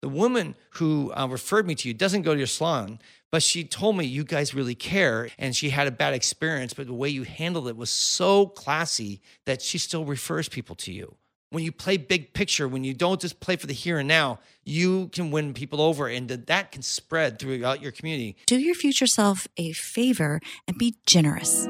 The woman who uh, referred me to you doesn't go to your salon, but she told me you guys really care and she had a bad experience, but the way you handled it was so classy that she still refers people to you. When you play big picture, when you don't just play for the here and now, you can win people over and that- that can spread throughout your community. Do your future self a favor and be generous.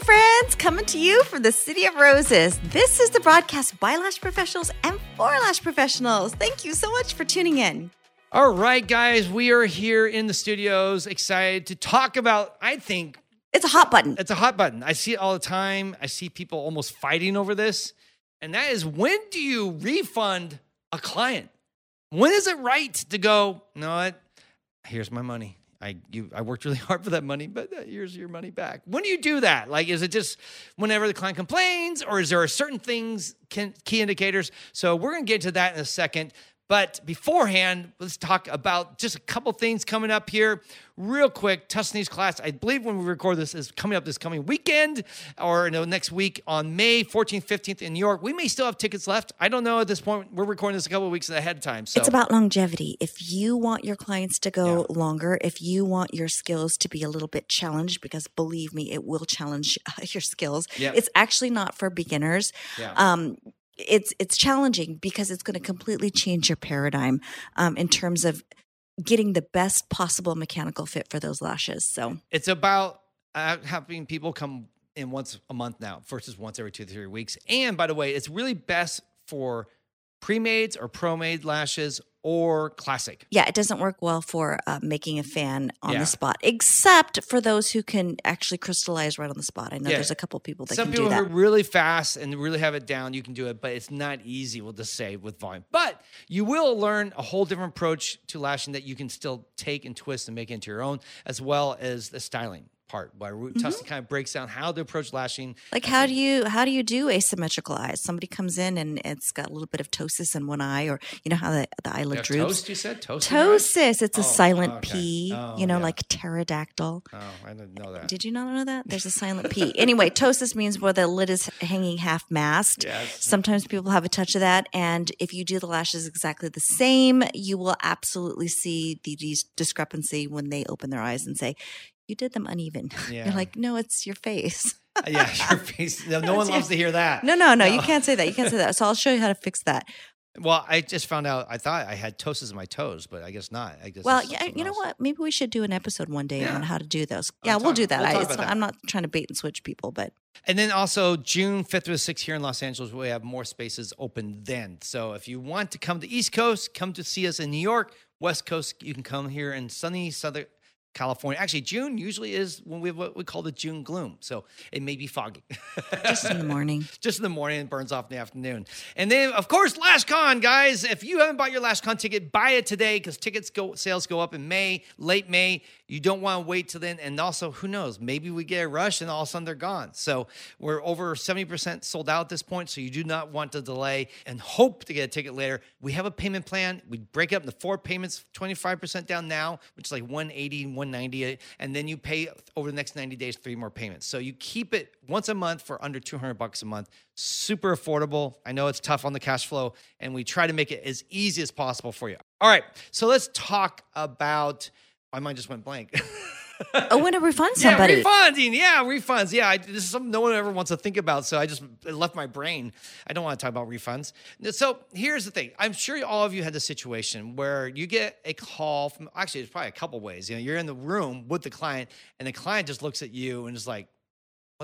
My friends, coming to you from the City of Roses. This is the broadcast by lash professionals and for lash professionals. Thank you so much for tuning in. All right, guys, we are here in the studios, excited to talk about, I think, It's a hot button. it's a hot button. I see it all the time. I see people almost fighting over this. And that is when do you refund a client? When is it right to go, no, what? Here's my money. I you I worked really hard for that money, but here's your money back. When do you do that? Like, is it just whenever the client complains, or is there certain things, can, key indicators? So we're gonna get to that in a second. But beforehand, let's talk about just a couple things coming up here, real quick. Tusney's class, I believe when we record this, is coming up this coming weekend or no, next week on May 14th, 15th in New York. We may still have tickets left. I don't know at this point. We're recording this a couple of weeks ahead of time. So It's about longevity. If you want your clients to go longer, if you want your skills to be a little bit challenged, because believe me, it will challenge your skills. Yep. It's actually not for beginners. Yeah. Um, it's it's challenging because it's going to completely change your paradigm um, in terms of getting the best possible mechanical fit for those lashes. So it's about uh, having people come in once a month now versus once every two to three weeks. And by the way, it's really best for pre-mades or pro-made lashes or classic. yeah, it doesn't work well for uh, making a fan on Yeah. the spot, except for those who can actually crystallize right on the spot. I know Yeah. there's a couple people that Some can people who are really fast and really have it down, you can do it, but it's not easy. We'll just say with volume. But you will learn a whole different approach to lashing that you can still take and twist and make into your own, as well as the styling part. Where Mm-hmm. Tusney kind of breaks down how to approach lashing. Like how do you how do you do asymmetrical eyes? Somebody comes in and it's got a little bit of ptosis in one eye, or you know how the, the eyelid Yeah, droops. toast, you said toast. Ptosis. It's a Oh, silent okay. P. Oh, you know, yeah. like pterodactyl. Oh, I didn't know that. Did you not know that? There's a silent P. Anyway, ptosis means where the lid is hanging half mast. Yes. Sometimes people have a touch of that. And if you do the lashes exactly the same, you will absolutely see the dis- discrepancy when they open their eyes and say, You did them uneven. Yeah. You're like, No, it's your face. Uh, yeah, your face. No, no one loves to hear that. No, no, no, you can't say that. You can't say that. So I'll show you how to fix that. Well, I just found out. I thought I had toasters in my toes, but I guess not. I guess Well, yeah, you know else. what? Maybe we should do an episode one day Yeah. on how to do those. I'll Yeah, we'll do that. we'll I, talk it's about not, that. I'm not trying to bait and switch people, but And then also June 5th through the 6th here in Los Angeles, we have more spaces open then. So if you want to come to East Coast, come to see us in New York. West Coast, you can come here in sunny Southern California. Actually, June usually is when we have what we call the June gloom. So it may be foggy. just in the morning. just in the morning and burns off in the afternoon. And then, of course, LashCon, guys. If you haven't bought your LashCon ticket, buy it today because tickets go sales go up in May, late May. You don't want to wait till then. And also, who knows? Maybe we get a rush and all of a sudden they're gone. So we're over 70% sold out at this point. So you do not want to delay and hope to get a ticket later. We have a payment plan. We break it up into four payments, 25% down now, which is like 180 and 190. And then you pay over the next 90 days, three more payments. So you keep it once a month for under 200 bucks a month. Super affordable. I know it's tough on the cash flow, and we try to make it as easy as possible for you. All right, so let's talk about. My mind just went blank. Oh, when to refund somebody. Yeah, refunding. Yeah, refunds. Yeah, I, this is something no one ever wants to think about. So I just it left my brain. I don't want to talk about refunds. So here's the thing. I'm sure all of you had the situation where you get a call from. Actually, it's probably a couple ways. You know, you're in the room with the client, and the client just looks at you and is like,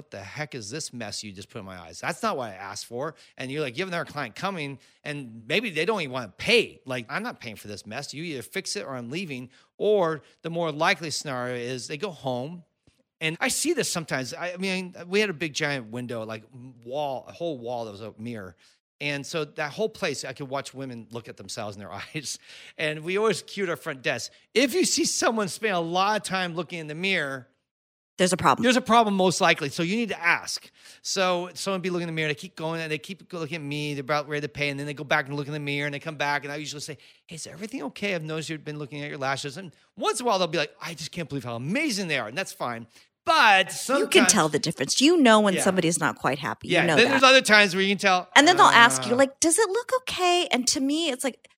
what the heck is this mess you just put in my eyes? That's not what I asked for. And you're like, giving their client coming, and maybe they don't even want to pay. Like, I'm not paying for this mess. You either fix it or I'm leaving. Or the more likely scenario is they go home. And I see this sometimes. I mean, we had a big giant window, like wall, a whole wall that was a mirror. And so that whole place, I could watch women look at themselves in their eyes. And we always cue at our front desk. If you see someone spend a lot of time looking in the mirror, There's a problem. there's a problem most likely. So you need to ask. So someone be looking in the mirror, they keep going and they keep looking at me, they're about ready to pay, and then they go back and look in the mirror and they come back. And I usually say, Hey, is everything okay? I've noticed you've been looking at your lashes. And once in a while they'll be like, I just can't believe how amazing they are. And that's fine. But You can tell the difference. You know when Yeah. somebody is not quite happy. Yeah. you know then that. there's other times where you can tell. And then they'll ask you, uh, like, does it look okay? And to me, it's like,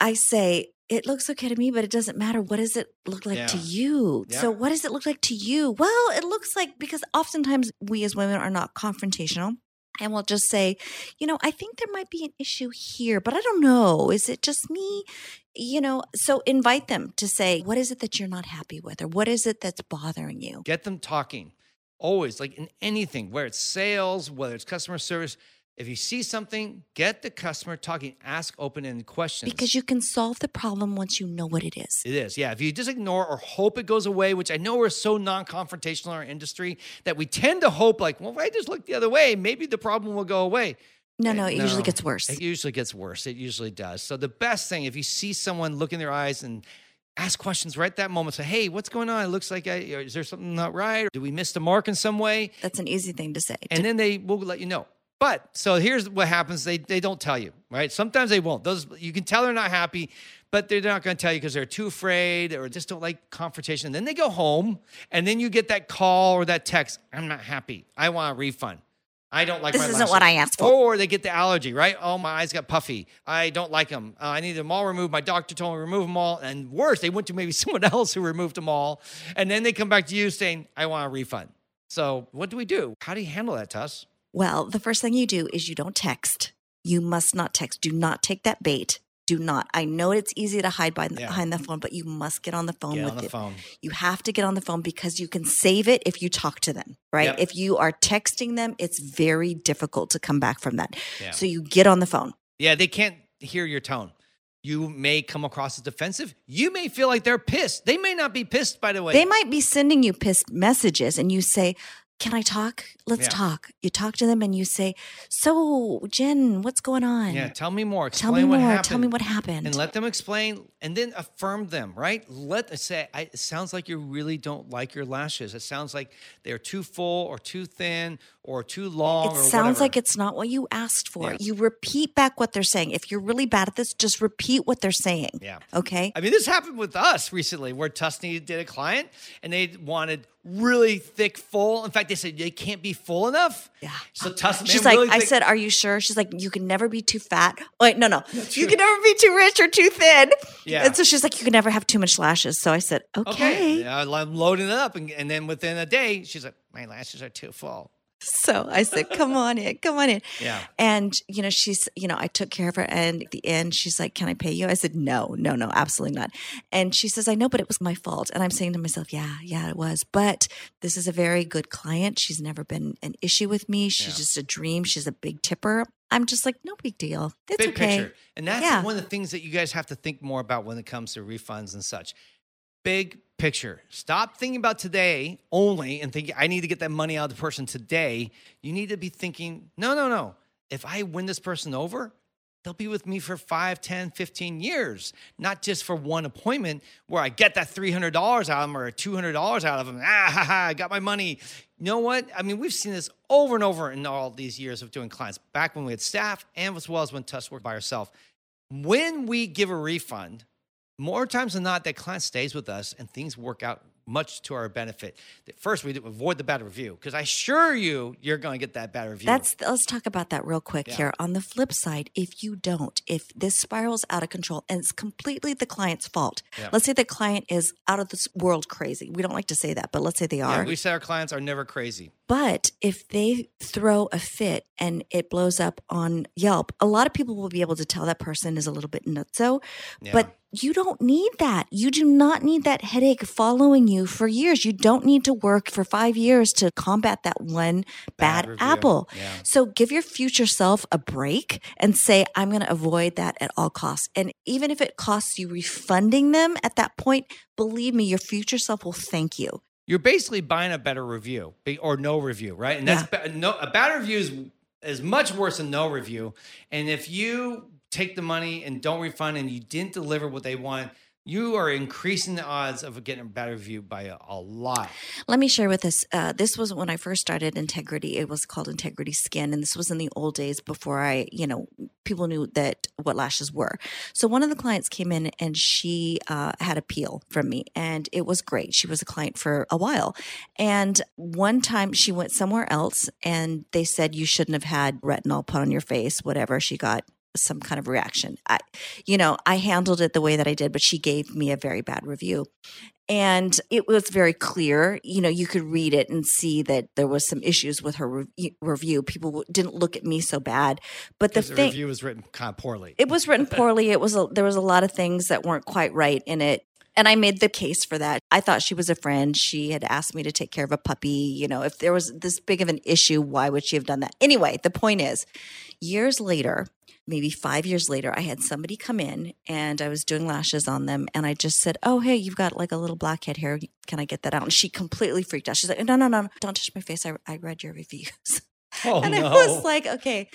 I say, it looks okay to me, but it doesn't matter. What does it look like to you? Yeah. So, what does it look like to you? Well, it looks like because oftentimes we as women are not confrontational. And we'll just say, you know, I think there might be an issue here, but I don't know. Is it just me? You know, so invite them to say, what is it that you're not happy with? Or what is it that's bothering you? get them talking. Always, like in anything, where it's sales, whether it's customer service. If you see something, get the customer talking. Ask open-ended questions. Because you can solve the problem once you know what it is. It is, yeah. If you just ignore or hope it goes away, which I know we're so non-confrontational in our industry that we tend to hope, like, well, if I just look the other way, maybe the problem will go away. No, no, it usually gets worse. It usually gets worse. It usually does. So the best thing, if you see someone look in their eyes and ask questions right that moment, say, "Hey, what's going on? It looks like I, is there something not right? Or do we miss the mark in some way?" That's an easy thing to say. and then they will let you know. But so here's what happens: they they don't tell you, right? Sometimes they won't. Those you can tell they're not happy, but they're not going to tell you because they're too afraid or just don't like confrontation. And then they go home, and then you get that call or that text: "I'm not happy. I want a refund. I don't like This my isn't what I asked for. Or they get the allergy, right? Oh, my eyes got puffy. I don't like them. Uh, I need them all removed. My doctor told me to remove them all. And worse, they went to maybe someone else who removed them all, and then they come back to you saying, "I want a refund." So what do we do? How do you handle that, Tuss? Well, the first thing you do is you don't text. You must not text. Do not take that bait. Do not. I know it's easy to hide behind, Yeah. behind the phone, but you must get on the phone Get with on the it. phone. You have to get on the phone because you can save it if you talk to them, right? Yep. If you are texting them, it's very difficult to come back from that. Yeah. So you get on the phone. Yeah, they can't hear your tone. You may come across as defensive. You may feel like they're pissed. They may not be pissed, by the way. They might be sending you pissed messages and you say, Can I talk? Let's Yeah. talk. You talk to them and you say, So, Jen, what's going on? yeah, tell me more. Tell Explain me what more. happened. Tell me what happened. and let them explain and then affirm them right let say I, it sounds like you really don't like your lashes it sounds like they're too full or too thin or too long It sounds whatever. like it's not what you asked for. Yeah. You repeat back what they're saying. If you're really bad at this, just repeat what they're saying. yeah Okay. I mean, this happened with us recently where Tusney did a client and they wanted really thick, full. In fact, they said they can't be full enough. Yeah. So Tusney, She's like, really I thick- said, Are you sure? She's like, You can never be too fat. Wait, no, no. You can never be too rich or too thin. Yeah. And so she's like, You can never have too much lashes. So I said, Okay. okay. Yeah, I'm loading it up. And, and then within a day, she's like, my lashes are too full. So I said, Come on in, come on in. Yeah. And, you know, she's, you know, I took care of her. And at the end, she's like, Can I pay you? I said, No, no, no, absolutely not. And she says, I know, but it was my fault. And I'm saying to myself, Yeah, yeah, it was. But this is a very good client. She's never been an issue with me. She's Yeah. just a dream. She's a big tipper. I'm just like, No big deal. It's Big okay. picture. And that's Yeah. one of the things that you guys have to think more about when it comes to refunds and such. Big picture. Stop thinking about today only and thinking, I need to get that money out of the person today. You need to be thinking, no, no, no. If I win this person over, they'll be with me for 5, 10, 15 years, not just for one appointment where I get that $300 out of them or $200 out of them. Ah, ha, ha, I got my money. You know what? I mean, we've seen this over and over in all these years of doing clients, back when we had staff and as well as when Tuss worked by herself. When we give a refund, more times than not, that client stays with us and things work out much to our benefit. First, we avoid the bad review because I assure you, you're going to get that bad review. That's let's talk about that real quick Yeah. here. On the flip side, if you don't, if this spirals out of control and it's completely the client's fault. Yeah. Let's say the client is out of this world crazy. We don't like to say that, but let's say they yeah, are. we say our clients are never crazy. But if they throw a fit and it blows up on Yelp, a lot of people will be able to tell that person is a little bit nutso. Yeah. But you don't need that. You do not need that headache following you for years. You don't need to work for five years to combat that one Bad bad, apple. Yeah. So give your future self a break and say, I'm going to avoid that at all costs. And even if it costs you refunding them at that point, believe me, your future self will thank you. You're basically buying a better review or no review, right? And that's ba- no, a bad review is, is much worse than no review. And if you take the money and don't refund and you didn't deliver what they want, you are increasing the odds of getting a bad review by a, a lot. Let me share with us. Uh, this was when I first started Integrity. It was called Integrity Skin, and this was in the old days before I, you know, people knew that what lashes were. So one of the clients came in and she uh, had a peel from me, and it was great. She was a client for a while, and one time she went somewhere else, and they said you shouldn't have had retinol put on your face. Whatever she got some kind of reaction. I, you know, I handled it the way that I did, but she gave me a very bad review. And it was very clear, you know, you could read it and see that there was some issues with her re- review. People didn't look at me so bad, but the thing review was written kind of poorly. it was written poorly. It was a, there was a lot of things that weren't quite right in it. And I made the case for that. I thought she was a friend. She had asked me to take care of a puppy. You know, if there was this big of an issue, why would she have done that? Anyway, the point is, years later, maybe five years later, I had somebody come in and I was doing lashes on them. And I just said, Oh, hey, you've got like a little blackhead here. Can I get that out? And she completely freaked out. She's like, No, no, no, don't touch my face. I, I read your reviews. oh and no! I was like, Okay,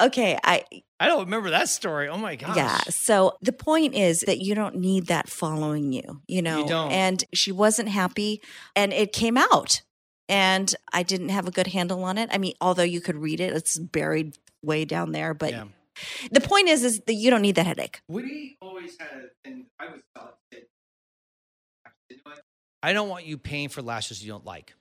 okay. I, I don't remember that story. Oh my gosh! yeah. So the point is that you don't need that following you, you know. don't. And she wasn't happy and it came out. And I didn't have a good handle on it. I mean, although you could read it, it's buried way down there. But Yeah. the point is is that you don't need that headache. We always had a thing. I was taught it. I don't want you paying for lashes you don't like,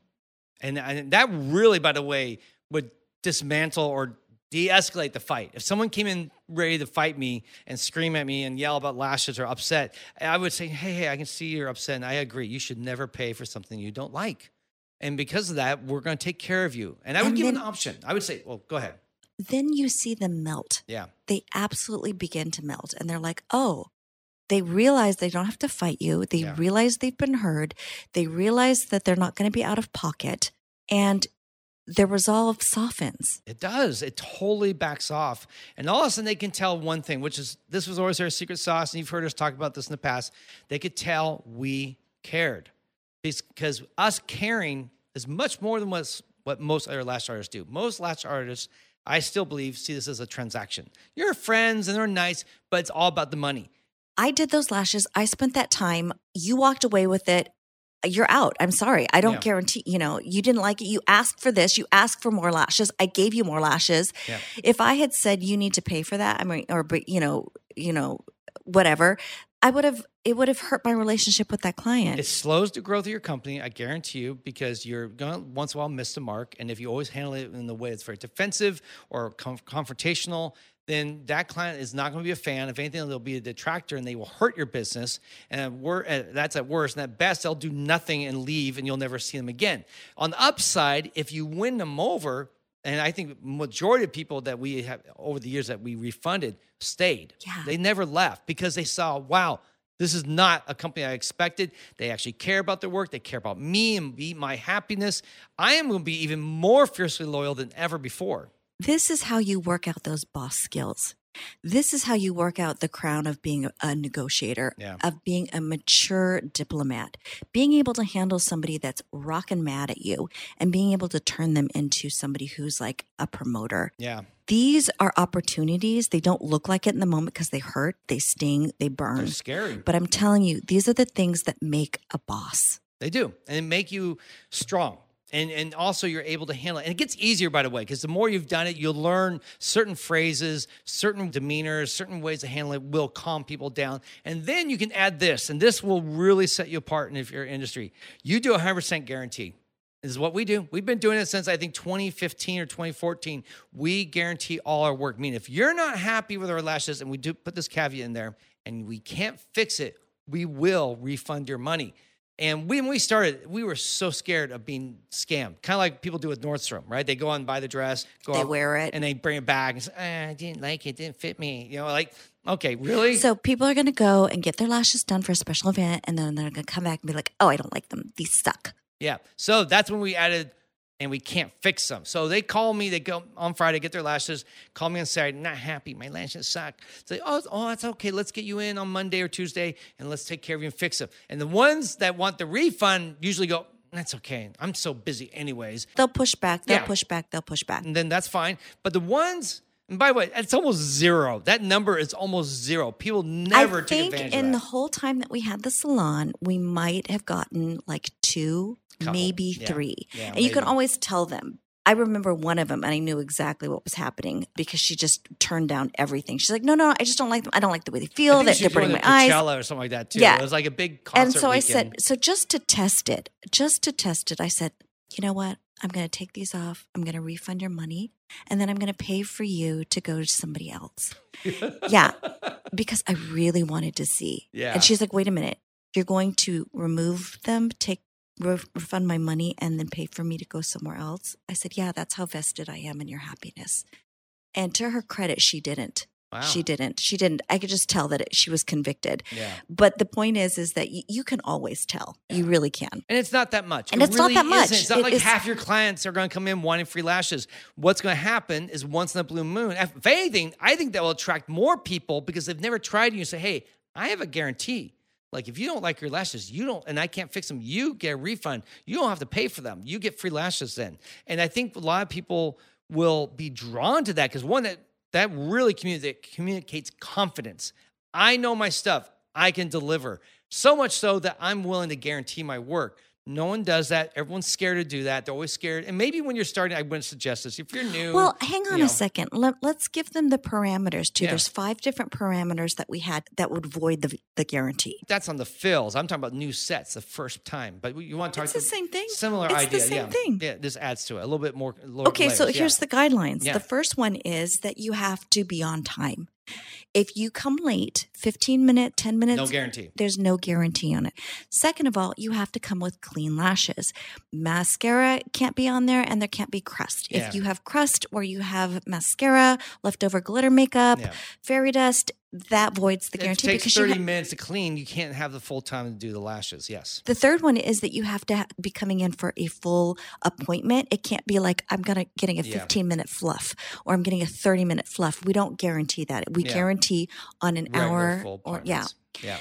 and, and that really, by the way, would dismantle or de-escalate the fight. If someone came in ready to fight me and scream at me and yell about lashes or upset, I would say, "Hey, hey, I can see you're upset, and I agree. You should never pay for something you don't like." And because of that, we're going to take care of you. And I would And give then- an option. I would say, "Well, go ahead." Then you see them melt. Yeah. They absolutely begin to melt. And they're like, oh, they realize they don't have to fight you. They Yeah. realize they've been heard. They realize that they're not going to be out of pocket. And their resolve softens. It does. It totally backs off. And all of a sudden, they can tell one thing, which is this was always their secret sauce. And you've heard us talk about this in the past. They could tell we cared because us caring is much more than what's, what most other lash artists do. Most lash artists, I still believe, see this as a transaction. You're friends and they're nice, but it's all about the money. I did those lashes. I spent that time. You walked away with it. You're out. I'm sorry. I don't Yeah. guarantee, you know, you didn't like it. You asked for this. You asked for more lashes. I gave you more lashes. Yeah. If I had said you need to pay for that, I mean, or, but, you know, you know, whatever, I would have, it would have hurt my relationship with that client. It slows the growth of your company, I guarantee you, because you're going to once in a while miss the mark. And if you always handle it in the way that's very defensive or conf- confrontational, then that client is not going to be a fan. If anything, they'll be a detractor and they will hurt your business. And uh, that's at worst. And at best, they'll do nothing and leave and you'll never see them again. On the upside, if you win them over, and I think majority of people that we have over the years that we refunded stayed. Yeah. They never left because they saw, wow, this is not a company I expected. They actually care about their work. They care about me and me, my happiness. I am going to be even more fiercely loyal than ever before. This is how you work out those boss skills. This is how you work out the crown of being a negotiator, Yeah. of being a mature diplomat, being able to handle somebody that's rocking mad at you and being able to turn them into somebody who's like a promoter. Yeah. These are opportunities. They don't look like it in the moment because they hurt, they sting, they burn. They're scary. But I'm telling you, these are the things that make a boss. They do. And they make you strong. And, and also you're able to handle it. And it gets easier, by the way, because the more you've done it, you'll learn certain phrases, certain demeanors, certain ways to handle it will calm people down. And then you can add this, and this will really set you apart in your industry. You do a 100% guarantee. This is what we do. We've been doing it since I think 2015 or 2014. We guarantee all our work. Meaning, if you're not happy with our lashes, and we do put this caveat in there, and we can't fix it, we will refund your money. And when we started, we were so scared of being scammed, kind of like people do with Nordstrom, right? They go out and buy the dress, go They out wear it. and they bring it back and say, ah, "I didn't like it, didn't fit me." You know, like, okay, really? So people are going to go and get their lashes done for a special event, and then they're going to come back and be like, "Oh, I don't like them. These suck." Yeah. So that's when we added, and we can't fix them. So they call me, they go on Friday, get their lashes, call me on Saturday, not happy, my lashes suck. Say, oh, oh, that's okay. Let's get you in on Monday or Tuesday and let's take care of you and fix them. And the ones that want the refund usually go, that's okay. I'm so busy anyways. They'll push back. They'll Yeah. push back. They'll push back. And then that's fine. But the ones, and by the way, it's almost zero. That number is almost zero. People never I take think in the whole time that we had the salon, we might have gotten like two, Couple. maybe Yeah. three. Yeah, and you can always tell them. I remember one of them and I knew exactly what was happening because she just turned down everything. She's like, no, no, I just don't like them. I don't like the way they feel. That they're burning my eyes. Coachella or something like that too. Yeah. It was like a big concert And so I said, so just to test it, just to test it, I said, you know what? I'm going to take these off. I'm going to refund your money and then I'm going to pay for you to go to somebody else. yeah. Because I really wanted to see. Yeah. And she's like, wait a minute. You're going to remove them, take, refund my money, and then pay for me to go somewhere else? I said, yeah, that's how vested I am in your happiness. And to her credit, she didn't. wow. She didn't. She didn't. I could just tell that it, she was convicted. Yeah. But the point is, is that y- you can always tell. You really can. And it's not that much. And It it's not that much. isn't. It's not It like is- half your clients are going to come in wanting free lashes. What's going to happen is once in a blue moon, if anything, I think that will attract more people because they've never tried you say, hey, I have a guarantee. Like if you don't like your lashes, you don't, and I can't fix them, you get a refund. You don't have to pay for them. You get free lashes then. And I think a lot of people will be drawn to that because one, that that really communi- communicates confidence. I know my stuff. I can deliver. So much so that I'm willing to guarantee my work. No one does that. Everyone's scared to do that. They're always scared. And maybe when you're starting, I wouldn't suggest this. If you're new, Well, hang on you know. a second. Let, let's give them the parameters too. Yeah. There's five different parameters that we had that would void the, the guarantee. that's on the fills. I'm talking about new sets the first time. But you want to talk It's the same thing. Similar It's the idea. same yeah. thing. Yeah. This adds to it a little bit more. lower Okay, so layers, yeah. here's the guidelines. Yeah. The first one is that you have to be on time. If you come late, 15 minute, 10 minutes, no guarantee. there's no guarantee on it. Second of all, you have to come with clean lashes. Mascara can't be on there and there can't be crust. Yeah. If you have crust or you have mascara, leftover glitter makeup, Yeah. fairy dust, that voids the If it guarantee takes because you 30 ha- minutes to clean. You can't have the full time to do the lashes. Yes. the third one is that you have to ha- be coming in for a full appointment. It can't be like I'm gonna getting a Yeah. 15 minute fluff or I'm getting a 30 minute fluff. We don't guarantee that. We Yeah. guarantee on an Regular hour or yeah. Yeah.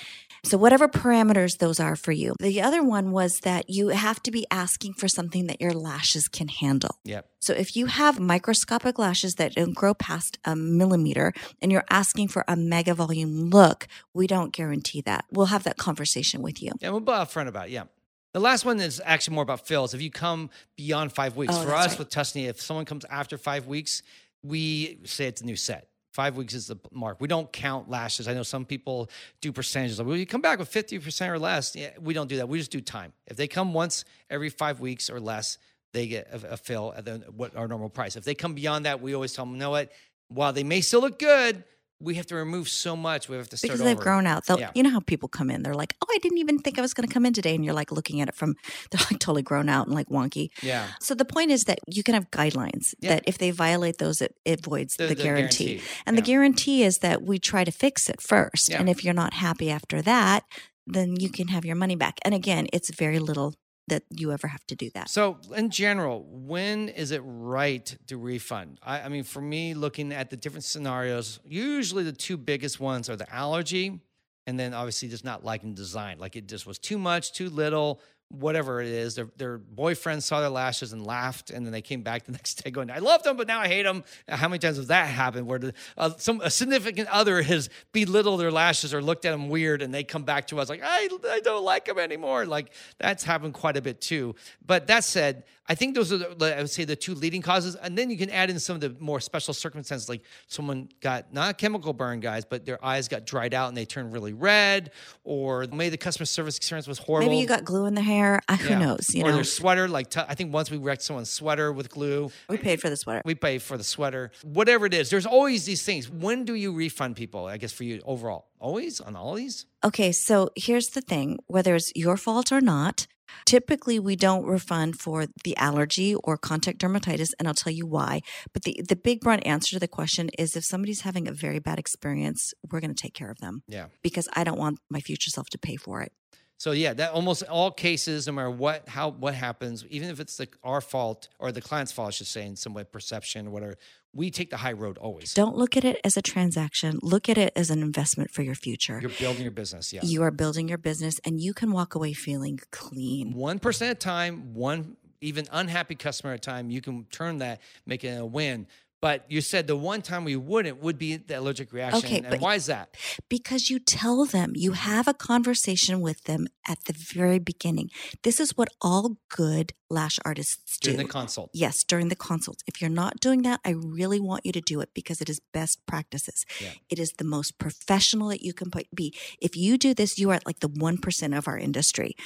So, whatever parameters those are for you. The other one was that you have to be asking for something that your lashes can handle. Yep. So, if you have microscopic lashes that don't grow past a millimeter and you're asking for a mega volume look, we don't guarantee that. We'll have that conversation with you. Yeah, we'll be upfront about it. Yeah. The last one is actually more about fills. If you come beyond five weeks, Oh, for us right. with Tusney, if someone comes after five weeks, we say it's a new set. Five weeks is the mark. We don't count lashes. I know some people do percentages. Like, well, you come back with 50% or less. Yeah, we don't do that. We just do time. If they come once every five weeks or less, they get a, a fill at the, what our normal price. If they come beyond that, we always tell them, you know what? While they may still look good, we have to remove so much. We have to start Because they've over. grown out. They'll, Yeah. You know how people come in, they're like, oh, I didn't even think I was going to come in today. And you're like looking at it from, they're like totally grown out and like wonky. Yeah. So the point is that you can have guidelines Yeah. that if they violate those, it, it voids the, The- the guarantee. guarantee, And the guarantee is that we try to fix it first. Yeah. And if you're not happy after that, then you can have your money back. And again, it's very little that you ever have to do that. So, in general, when is it right to refund? I, I mean, for me, looking at the different scenarios, usually the two biggest ones are the allergy, and then obviously just not liking design. Like it just was too much, too little, whatever it is. Their, their boyfriend saw their lashes and laughed, and then they came back the next day going, "I loved them, but now I hate them." How many times has that happened? Where the, uh, some a significant other has belittled their lashes or looked at them weird, and they come back to us like, "I I don't like them anymore." Like that's happened quite a bit too. But that said, I think those are the, I would say the two leading causes, and then you can add in some of the more special circumstances, like someone got not a chemical burn, guys, but their eyes got dried out and they turned really red, or maybe the customer service experience was horrible. Maybe you got glue in the hair. Uh, Who Yeah. knows? You or know, their sweater. Like t- I think once we wrecked someone's sweater with glue. we paid for the sweater. We paid for the sweater. Whatever it is, there's always these things. When do you refund people? I guess for you overall, always on all these. Okay, so here's the thing whether it's your fault or not, typically we don't refund for the allergy or contact dermatitis, and I'll tell you why. But the, the big broad answer to the question is if somebody's having a very bad experience, we're going to take care of them Yeah. because I don't want my future self to pay for it. So yeah, that almost all cases, no matter what, how what happens, even if it's the our fault or the client's fault, I should say, in some way, perception or whatever, we take the high road always. Don't look at it as a transaction, look at it as an investment for your future. You're building your business. Yeah. You are building your business and you can walk away feeling clean. One percent of time, one even unhappy customer at a time, you can turn that, make it a win. But you said the one time we wouldn't would be the allergic reaction. Okay, and why is that? because you tell them, you mm-hmm. have a conversation with them at the very beginning. This is what all good lash artists do. During the consult. Yes, during the consults. If you're not doing that, I really want you to do it because it is best practices. Yeah. It is the most professional that you can be. If you do this, you are like the 1% of our industry.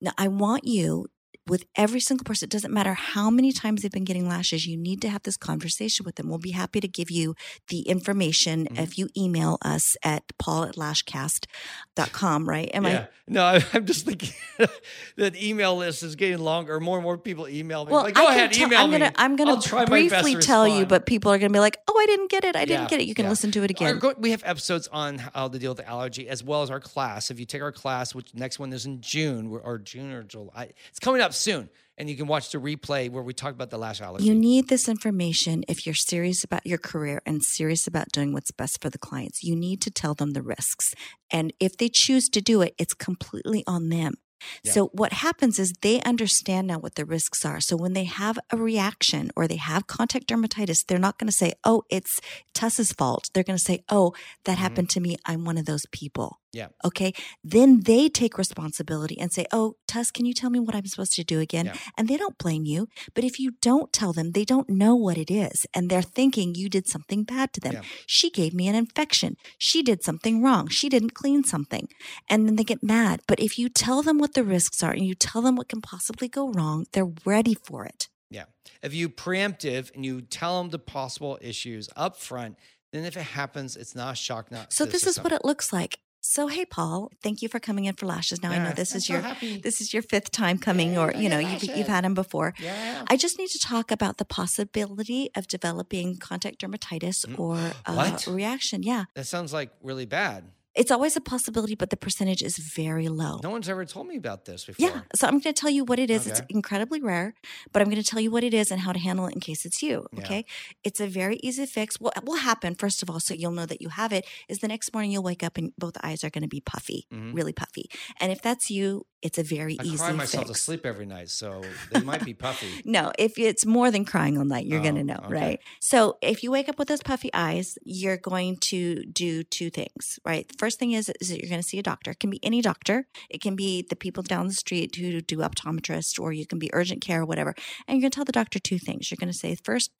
Now, I want you with every single person, it doesn't matter how many times they've been getting lashes, you need to have this conversation with them. We'll be happy to give you the information Mhm. if you email us at paul at lashcast.com, right? Am yeah. No, I- I'm just thinking that email list is getting longer. More and more people email me. Well, like, go I ahead, tell- email I'm gonna, me. I'm gonna try to briefly tell you, but people are gonna be like, "Oh, I didn't get it. I didn't get it." You can yeah. listen to it again. go- we have episodes on how to deal with the allergy as well as our class. If you take our class, which next one is in June or June or July, it's coming up soon, and you can watch the replay where we talk about the lash allergy. You need this information if you're serious about your career and serious about doing what's best for the clients. You need to tell them the risks. And if they choose to do it, it's completely on them. Yeah. So what happens is they understand now what the risks are. So when they have a reaction or they have contact dermatitis, they're not going to say, "Oh, it's Tuss's fault." They're going to say, "Oh, that Mhm. happened to me. I'm one of those people." Yeah. Okay. Then they take responsibility and say, "Oh, Tuss, can you tell me what I'm supposed to do again?" Yeah. And they don't blame you. But if you don't tell them, they don't know what it is. And they're thinking you did something bad to them. Yeah. She gave me an infection. She did something wrong. She didn't clean something. And then they get mad. But if you tell them what the risks are and you tell them what can possibly go wrong, they're ready for it. Yeah. If you preemptive and you tell them the possible issues up front, then if it happens, it's not a shock. Not So this is what it looks like. So hey Paul, thank you for coming in for lashes. Now I know this I'm is so your happy. this is your fifth time coming Yeah, or you know, get you've you've had them before. yeah. I just need to talk about the possibility of developing contact dermatitis Mm. or a What? reaction. Yeah. that sounds like really bad. It's always a possibility, but the percentage is very low. No one's ever told me about this before. Yeah. So I'm going to tell you what it is. It's incredibly rare, but I'm going to tell you what it is and how to handle it in case it's you. Yeah. Okay. It's a very easy fix. What will happen, first of all, so you'll know that you have it, is the next morning you'll wake up and both eyes are going to be puffy, Mhm. really puffy. And if that's you, it's a very easy thing. I easy cry myself fix. to sleep every night, so they might be puffy. No, if it's more than crying all night, you're going to Oh, know, okay. right? So if you wake up with those puffy eyes, you're going to do two things, right? The first thing is, is that you're going to see a doctor. It can be any doctor. It can be the people down the street who do optometrist, or you can be urgent care or whatever. And you're going to tell the doctor two things. You're going to say, first,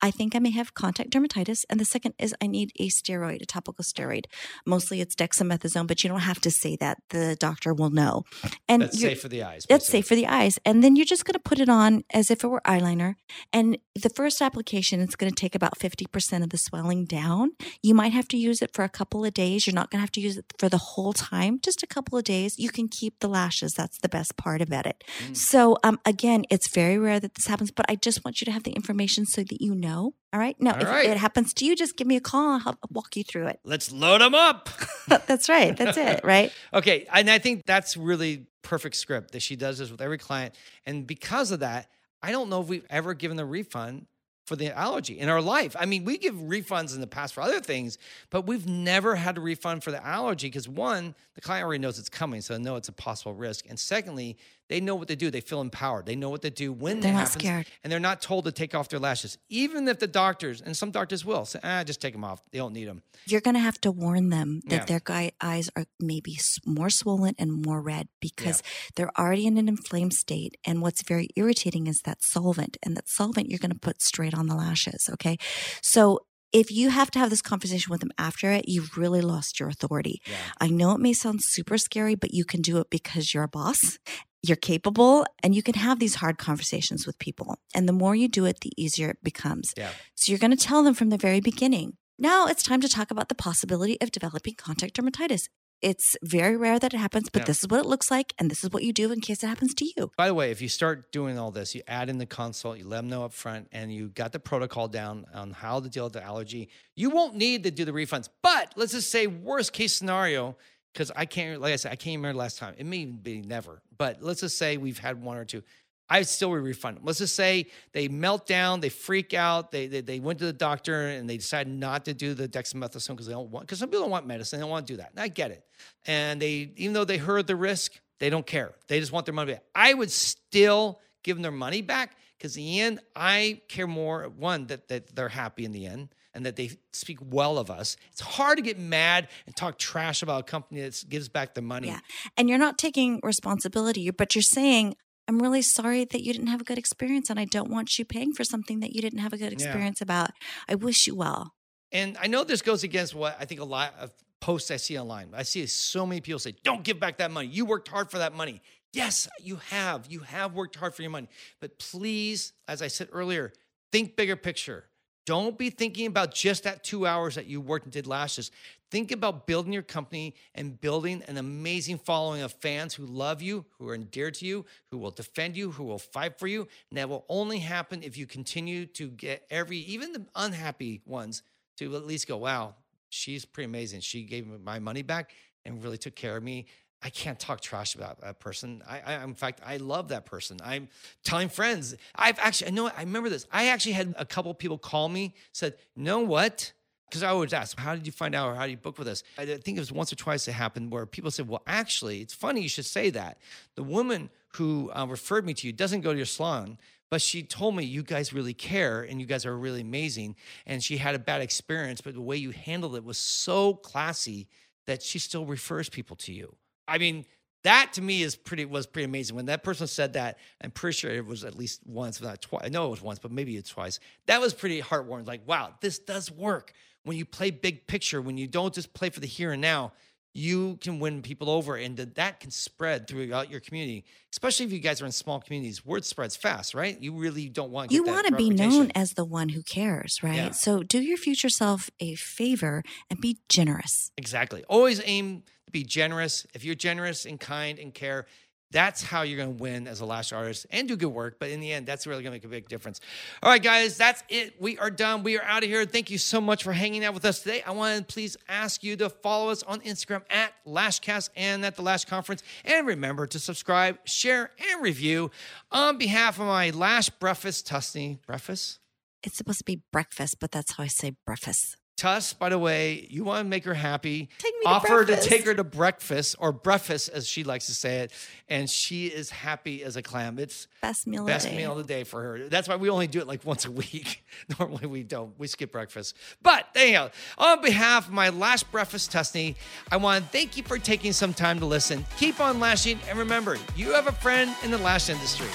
I think I may have contact dermatitis. And the second is I need a steroid, a topical steroid. Mostly it's dexamethasone, but you don't have to say that. The doctor will know. And That's safe for the eyes. that's safe for the eyes. And then you're just going to put it on as if it were eyeliner. And the first application, it's going to take about 50% of the swelling down. You might have to use it for a couple of days. You're not going to have to use it for the whole time, just a couple of days. You can keep the lashes. That's the best part about it. Mm. So, um, again, it's very rare that this happens, but I just want you to have the information so that you know. No, all right. No, All if right. it happens to you, just give me a call. I'll help walk you through it. Let's load them up. That's right. That's it. Right. Okay, and I think that's really perfect script that she does this with every client, and because of that, I don't know if we've ever given a refund for the allergy in our life. I mean, we give refunds in the past for other things, but we've never had a refund for the allergy because one, the client already knows it's coming, so they know it's a possible risk, and secondly, they know what to do. They feel empowered. They know what to do when They're it not happens, scared. and they're not told to take off their lashes, even if the doctors and some doctors will say, "Ah, just take them off. They don't need them." you're going to have to warn them that Yeah. their guy eyes are maybe more swollen and more red because they're already in an inflamed state. And what's very irritating is that solvent, and that solvent you're going to put straight on the lashes. Okay. So if you have to have this conversation with them after it, you've really lost your authority. Yeah. I know it may sound super scary, but you can do it because you're a boss. You're capable and you can have these hard conversations with people. And the more you do it, the easier it becomes. Yeah. So you're going to tell them from the very beginning. Now it's time to talk about the possibility of developing contact dermatitis. It's very rare that it happens, but Yeah. this is what it looks like, and this is what you do in case it happens to you. By the way, if you start doing all this, you add in the consult, you let them know up front, and you got the protocol down on how to deal with the allergy, you won't need to do the refunds. But let's just say worst case scenario, because I can't, like I said, I can't remember last time. It may be never, but let's just say we've had one or two. I still would refund them. Let's just say they melt down, they freak out, they they, they went to the doctor and they decide not to do the dexamethasone because they don't want because some people don't want medicine, they don't want to do that. And I get it. And they even though they heard the risk, they don't care. They just want their money back. I would still give them their money back Because in the end, I care more one that that they're happy in the end and that they speak well of us. It's hard to get mad and talk trash about a company that gives back the money. Yeah. And you're not taking responsibility, but you're saying, I'm really sorry that you didn't have a good experience and I don't want you paying for something that you didn't have a good Yeah. experience about. I wish you well. And I know this goes against what I think a lot of posts I see online. I see so many people say, "Don't give back that money. You worked hard for that money." Yes, you have. You have worked hard for your money. But please, as I said earlier, think bigger picture. Don't be thinking about just that 2 hours that you worked and did lashes. Think about building your company and building an amazing following of fans who love you, who are endeared to you, who will defend you, who will fight for you. And that will only happen if you continue to get every, even the unhappy ones, to at least go, wow, she's pretty amazing. She gave me my money back and really took care of me. I can't talk trash about that person. I, I in fact, I love that person. I'm telling friends. I've actually, I know, I remember this. I actually had a couple people call me, said, "You know what? Because I always ask, how did you find out or how did you book with us? I think it was once or twice it happened where people said, well, actually, it's funny you should say that. The woman who uh, referred me to you doesn't go to your salon, but she told me you guys really care and you guys are really amazing. And she had a bad experience, but the way you handled it was so classy that she still refers people to you. I mean, that to me is pretty was pretty amazing. When that person said that, I'm pretty sure it was at least once, not twice. I know it was once, but maybe it's twice. That was pretty heartwarming. Like, wow, this does work. When you play big picture, when you don't just play for the here and now, you can win people over, and that that can spread throughout your community. Especially if you guys are in small communities, word spreads fast, right? You really don't want to. You want to be known as the one who cares, right? Yeah. So do your future self a favor and be generous. Exactly. Always aim to be generous. If you're generous and kind and care, that's how you're going to win as a lash artist and do good work. But in the end, that's really going to make a big difference. All right, guys, that's it. We are done. We are out of here. Thank you so much for hanging out with us today. I want to please ask you to follow us on Instagram at Lashcast and at the Lash Conference. And remember to subscribe, share, and review. On behalf of my Lash Breakfast, Tusney, breakfast? It's supposed to be breakfast, but that's how I say breakfast. Tuss, by the way, you want to make her happy. Take me to Offer to take her to breakfast or breakfast, as she likes to say it, and she is happy as a clam. It's Best meal best of the day. meal of the day for her. That's why we only do it like once a week. Normally we don't. We skip breakfast. But anyhow, on behalf of my last breakfast Tusney, I want to thank you for taking some time to listen. Keep on lashing, and remember, you have a friend in the lash industry.